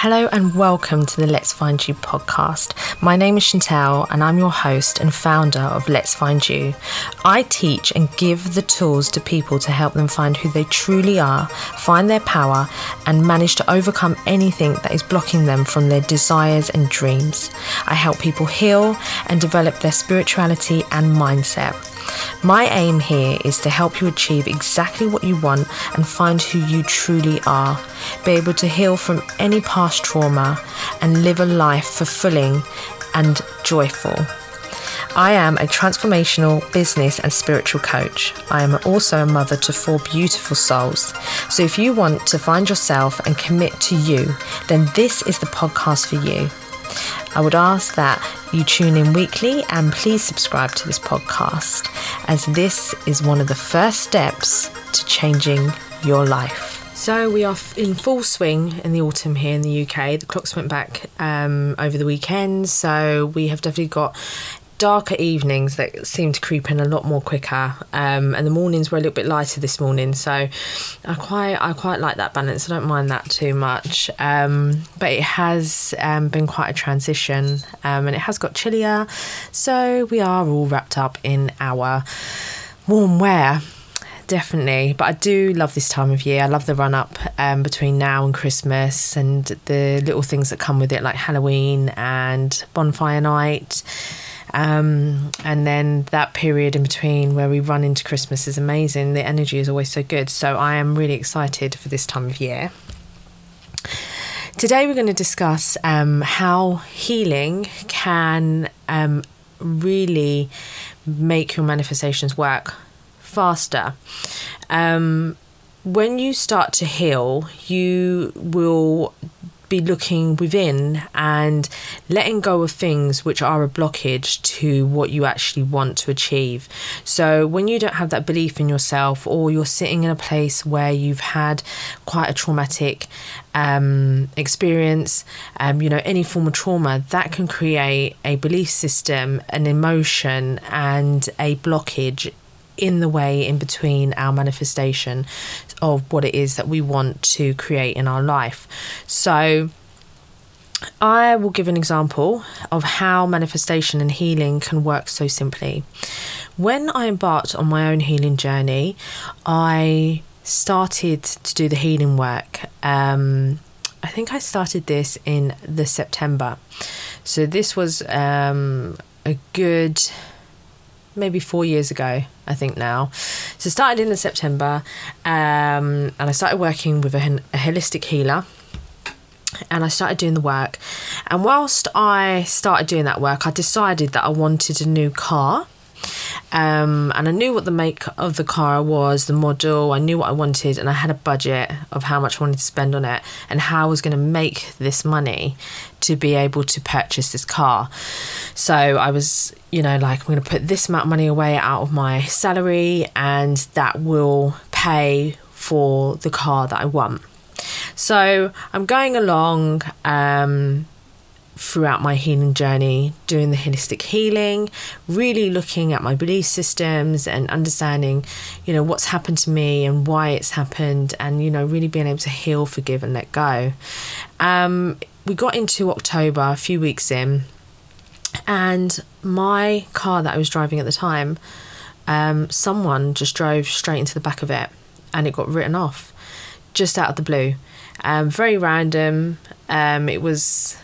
Hello and welcome to the Let's Find You podcast. My name is Chantelle and I'm your host and founder of Let's Find You. I teach and give the tools to people to help them find who they truly are, find their power, and manage to overcome anything that is blocking them from their desires and dreams. I help people heal and develop their spirituality and mindset. My aim here is to help you achieve exactly what you want and find who you truly are. Be able to heal from any past trauma and live a life fulfilling and joyful. I am a transformational business and spiritual coach. I am also a mother to four beautiful souls. So if you want to find yourself and commit to you, then this is the podcast for you. I would ask that you tune in weekly and please subscribe to this podcast, as this is one of the first steps to changing your life. So we are in full swing in the autumn here in the UK. The clocks went back um, over the weekend, so we have definitely got darker evenings that seem to creep in a lot more quicker um, and the mornings were a little bit lighter this morning so I quite I quite like that balance I don't mind that too much um, but it has um, been quite a transition um, and it has got chillier so we are all wrapped up in our warm wear definitely. But I do love this time of year. I love the run up um, between now and Christmas and the little things that come with it, like Halloween and bonfire night. Um, and then that period in between where we run into Christmas is amazing. The energy is always so good. So I am really excited for this time of year. Today, we're going to discuss um, how healing can um, really make your manifestations work faster. Um, when you start to heal, you will be looking within and letting go of things which are a blockage to what you actually want to achieve. So, when you don't have that belief in yourself, or you're sitting in a place where you've had quite a traumatic um, experience, um, you know, any form of trauma, that can create a belief system, an emotion, and a blockage in the way in between our manifestation of what it is that we want to create in our life. So, I will give an example of how manifestation and healing can work so simply. When I embarked on my own healing journey, I started to do the healing work. Um, I think I started this in the September. So this was um, a good maybe four years ago, I think now. So started in the September, um, and I started working with a, a holistic healer and I started doing the work. And whilst I started doing that work, I decided that I wanted a new car. Um, and I knew what the make of the car was, the model, I knew what I wanted, and I had a budget of how much I wanted to spend on it and how I was going to make this money to be able to purchase this car. So I was, you know, like, I'm going to put this amount of money away out of my salary, and that will pay for the car that I want. So I'm going along. Um, throughout my healing journey, doing the holistic healing, really looking at my belief systems and understanding, you know, what's happened to me and why it's happened, and, you know, really being able to heal, forgive, and let go. Um, we got into October, a few weeks in, and my car that I was driving at the time, um, someone just drove straight into the back of it and it got written off just out of the blue. Um, very random. Um, it was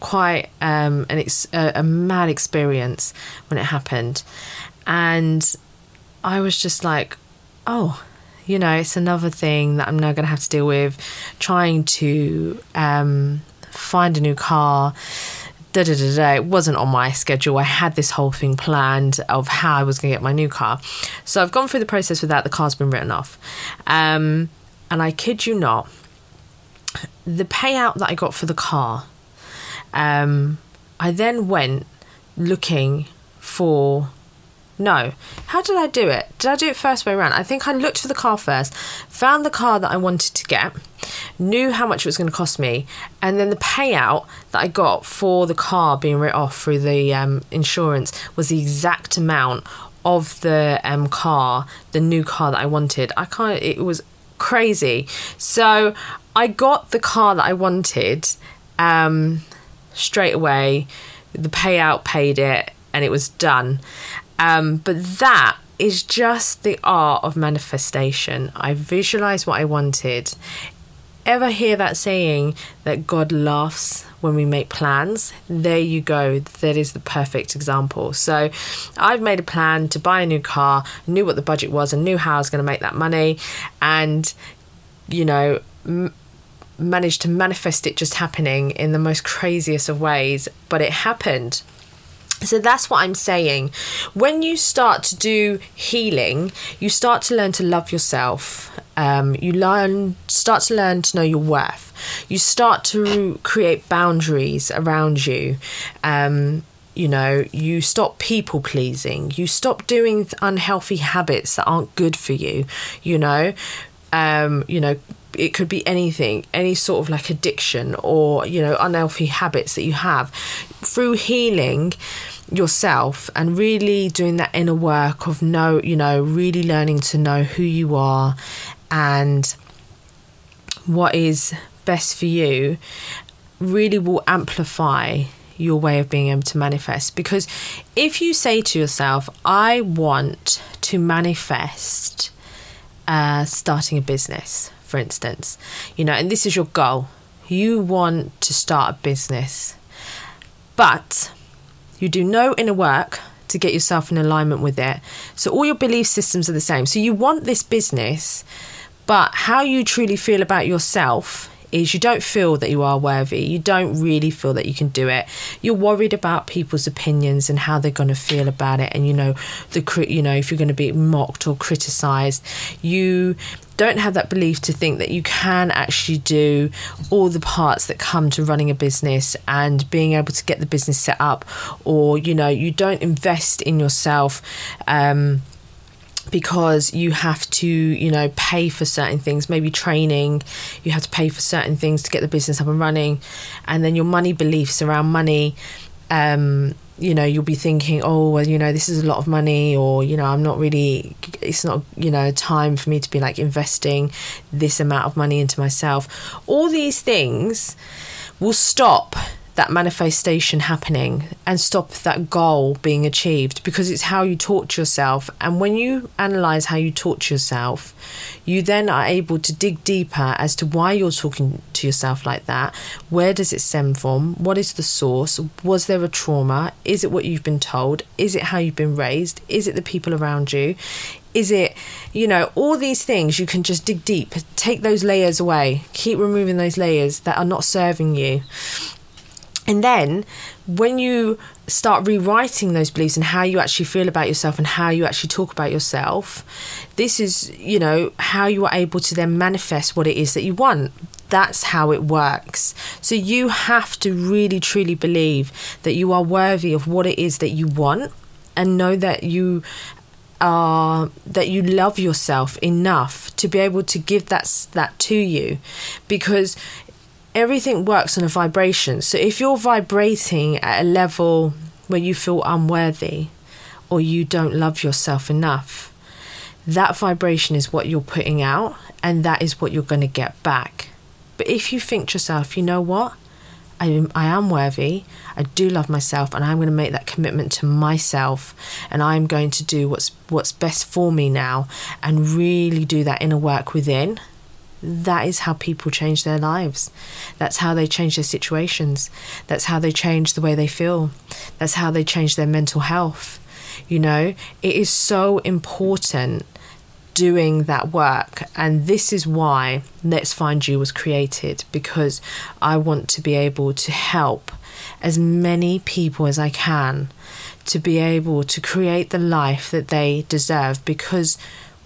quite um, an ex- a, a mad experience when it happened, and I was just like, oh, you know, it's another thing that I'm now going to have to deal with, trying to um, find a new car. Da, da, da, da. It wasn't on my schedule. I had this whole thing planned of how I was going to get my new car. So I've gone through the process with that. The car's been written off. Um, and I kid you not, the payout that I got for the car um, I then went looking for. No. How did I do it? Did I do it first way around? I think I looked for the car first, found the car that I wanted to get, knew how much it was going to cost me, and then the payout that I got for the car being written off through the um, insurance was the exact amount of the um, car, the new car that I wanted. I can't. It was crazy. So I got the car that I wanted um, straight away. The payout paid it, and it was done. Um, but that is just the art of manifestation. I visualized what I wanted. Ever hear that saying that God laughs when we make plans? There you go. That is the perfect example. So, I've made a plan to buy a new car, knew what the budget was, and knew how I was going to make that money, and you know, m- managed to manifest it just happening in the most craziest of ways. But it happened. So that's what I'm saying. When you start to do healing, you start to learn to love yourself. Um, you learn, start to learn to know your worth. You start to create boundaries around you. Um, you know, you stop people pleasing. You stop doing unhealthy habits that aren't good for you. You know, um, you know, it could be anything, any sort of like addiction or, you know, unhealthy habits that you have. Through healing yourself and really doing that inner work of know, you know, really learning to know who you are and what is best for you really will amplify your way of being able to manifest. Because if you say to yourself, I want to manifest uh, starting a business, for instance, you know, and this is your goal. You want to start a business, but you do no inner work to get yourself in alignment with it. So all your belief systems are the same. So you want this business, but how you truly feel about yourself is you don't feel that you are worthy. You don't really feel that you can do it. You're worried about people's opinions and how they're going to feel about it, and you know the you know if you're going to be mocked or criticized. You don't have that belief to think that you can actually do all the parts that come to running a business and being able to get the business set up, or you know you don't invest in yourself. Um, because you have to, you know, pay for certain things, maybe training, you have to pay for certain things to get the business up and running. And then your money beliefs around money, um, you know, you'll be thinking, oh, well, you know, this is a lot of money, or, you know, I'm not really, it's not, you know, time for me to be like investing this amount of money into myself. All these things will stop that manifestation happening and stop that goal being achieved because it's how you to yourself. And when you analyze how you to yourself, you then are able to dig deeper as to why you're talking to yourself like that. Where does it stem from? What is the source? Was there a trauma? Is it what you've been told? Is it how you've been raised? Is it the people around you? Is it, you know, all these things you can just dig deep, take those layers away, keep removing those layers that are not serving you. And then when you start rewriting those beliefs and how you actually feel about yourself and how you actually talk about yourself, this is, you know, how you are able to then manifest what it is that you want. That's how it works. So you have to really truly believe that you are worthy of what it is that you want and know that you are that you love yourself enough to be able to give that that to you because everything works on a vibration. So if you're vibrating at a level where you feel unworthy or you don't love yourself enough, that vibration is what you're putting out and that is what you're going to get back. But if you think to yourself, you know what? I am, I am worthy. I do love myself, and I'm going to make that commitment to myself, and I'm going to do what's what's best for me now, and really do that inner work within that is how people change their lives. That's how they change their situations. That's how they change the way they feel. That's how they change their mental health. You know, it is so important doing that work. And this is why Let's Find You was created because I want to be able to help as many people as I can to be able to create the life that they deserve because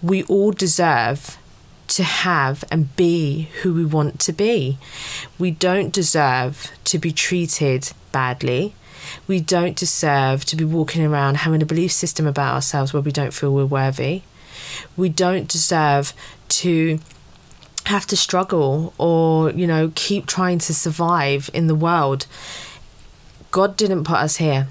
we all deserve to have and be who we want to be. We don't deserve to be treated badly. We don't deserve to be walking around having a belief system about ourselves where we don't feel we're worthy. We don't deserve to have to struggle or, you know, keep trying to survive in the world. God didn't put us here.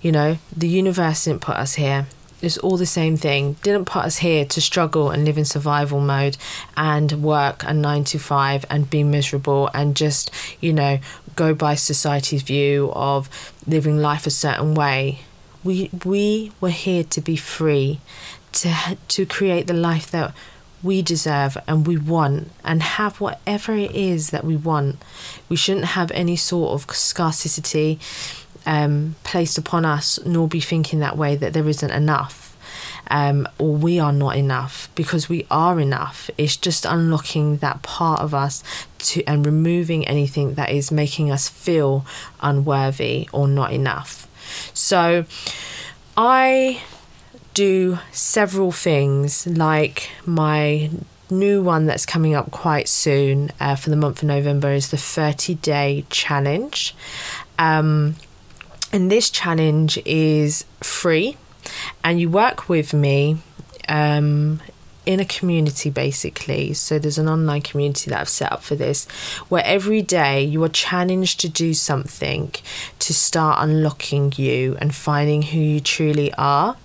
You know, the universe didn't put us here it's all the same thing. Didn't put us here to struggle and live in survival mode and work a nine to five and be miserable and just, you know, go by society's view of living life a certain way. We we were here to be free, to to create the life that we deserve and we want and have whatever it is that we want. We shouldn't have any sort of scarcity um, placed upon us, nor be thinking that way that there isn't enough. Um, or we are not enough because we are enough. It's just unlocking that part of us to and removing anything that is making us feel unworthy or not enough. So, I do several things like my new one that's coming up quite soon uh, for the month of November is the 30 day challenge. Um, and this challenge is free, and you work with me um, in a community basically. So there's an online community that I've set up for this where every day you are challenged to do something to start unlocking you and finding who you truly are.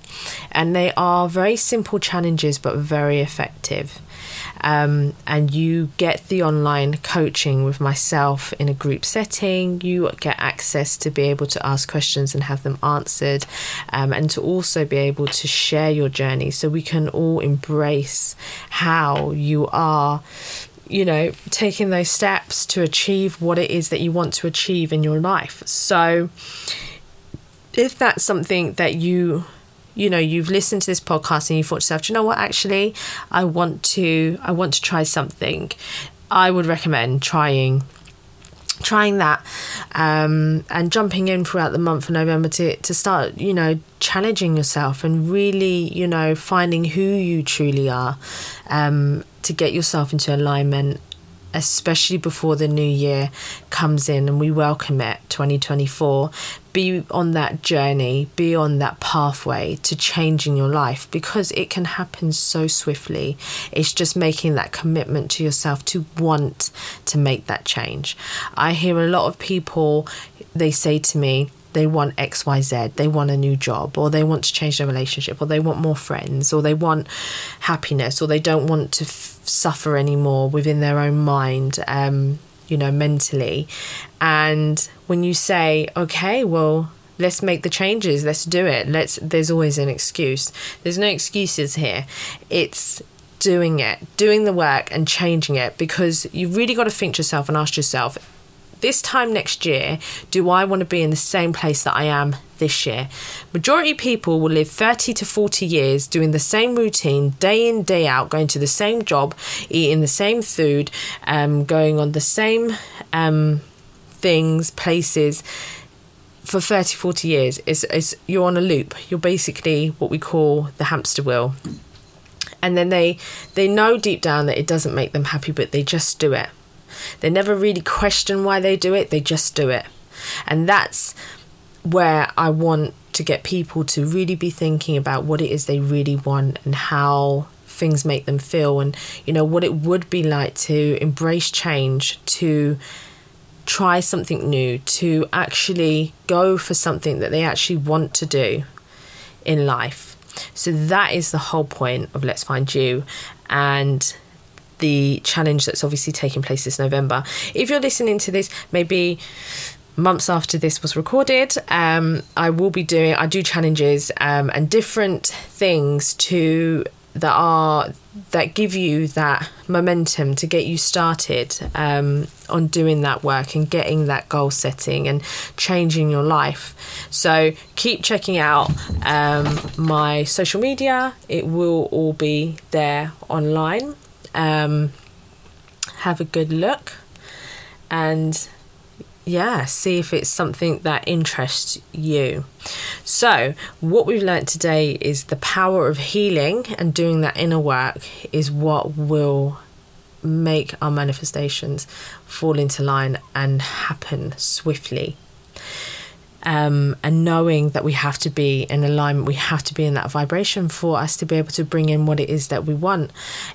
And they are very simple challenges but very effective um, and you get the online coaching with myself in a group setting. You get access to be able to ask questions and have them answered, um, and to also be able to share your journey so we can all embrace how you are you know, taking those steps to achieve what it is that you want to achieve in your life. So, if that's something that you you know you've listened to this podcast and you thought yourself, you know what, actually, I want to I want to try something. I would recommend trying trying that um, and jumping in throughout the month of November to, to start, you know, challenging yourself and really, you know, finding who you truly are um, to get yourself into alignment especially before the new year comes in and we welcome it 2024 be on that journey be on that pathway to changing your life because it can happen so swiftly. It's just making that commitment to yourself to want to make that change. I hear a lot of people they say to me they want XYZ, they want a new job, or they want to change their relationship, or they want more friends, or they want happiness, or they don't want to suffer anymore within their own mind, um, you know, mentally. And when you say, okay, well, let's make the changes, let's do it, let's, there's always an excuse. There's no excuses here. It's doing it, doing the work and changing it because you've really got to think to yourself and ask yourself, this time next year, do I want to be in the same place that I am this year? Majority people will live 30 to 40 years doing the same routine day in, day out, going to the same job, eating the same food, um, going on the same um, things, places for 30, 40 years. It's, you're on a loop. You're basically what we call the hamster wheel. And then they they know deep down that it doesn't make them happy, but they just do it they never really question why they do it, they just do it. And that's where I want to get people to really be thinking about what it is they really want and how things make them feel and you know what it would be like to embrace change to try something new to actually go for something that they actually want to do in life so that is the whole point of let's find you and the challenge that's obviously taking place this November. If you're listening to this, maybe months after this was recorded, um, I will be doing, I do challenges um, and different things to that are that give you that momentum to get you started um, on doing that work and getting that goal setting and changing your life. So keep checking out um, my social media. It will all be there online um, have a good look and yeah, see if it's something that interests you. So, what we've learned today is the power of healing and doing that inner work is what will make our manifestations fall into line and happen swiftly um, and knowing that we have to be in alignment, we have to be in that vibration for us to be able to bring in what it is that we want.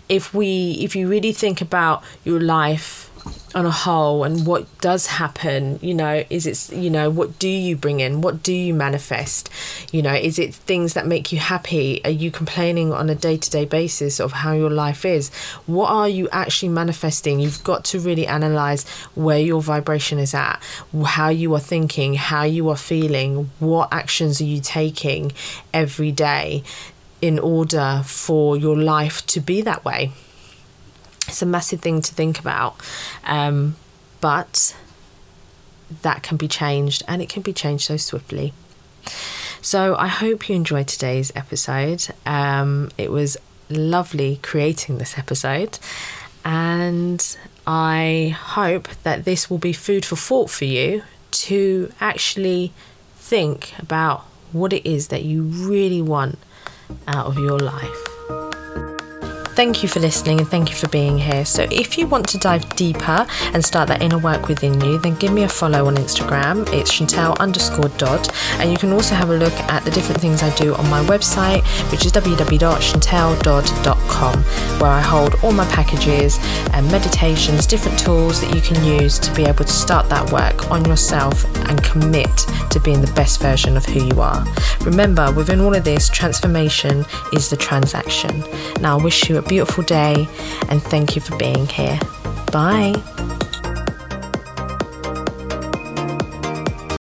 If we, if you really think about your life on a whole and what does happen you know is it you know what do you bring in? What do you manifest? You know is it things that make you happy? Are you complaining on a day-to-day basis of how your life is? What are you actually manifesting? You've got to really analyze where your vibration is at how you are thinking how you are feeling what actions are you taking every day in order for your life to be that way it's a massive thing to think about, um, but that can be changed and it can be changed so swiftly. So I hope you enjoyed today's episode. Um, it was lovely creating this episode, and I hope that this will be food for thought for you to actually think about what it is that you really want out of your life. Thank you for listening and thank you for being here. So, if you want to dive deeper and start that inner work within you, then give me a follow on Instagram. It's Chantelle underscore Dodd. And you can also have a look at the different things I do on my website, which is www.chantelledodd.com, where I hold all my packages and meditations, different tools that you can use to be able to start that work on yourself and commit to being the best version of who you are. Remember, within all of this, transformation is the transaction. Now, I wish you beautiful day and thank you for being here. Bye.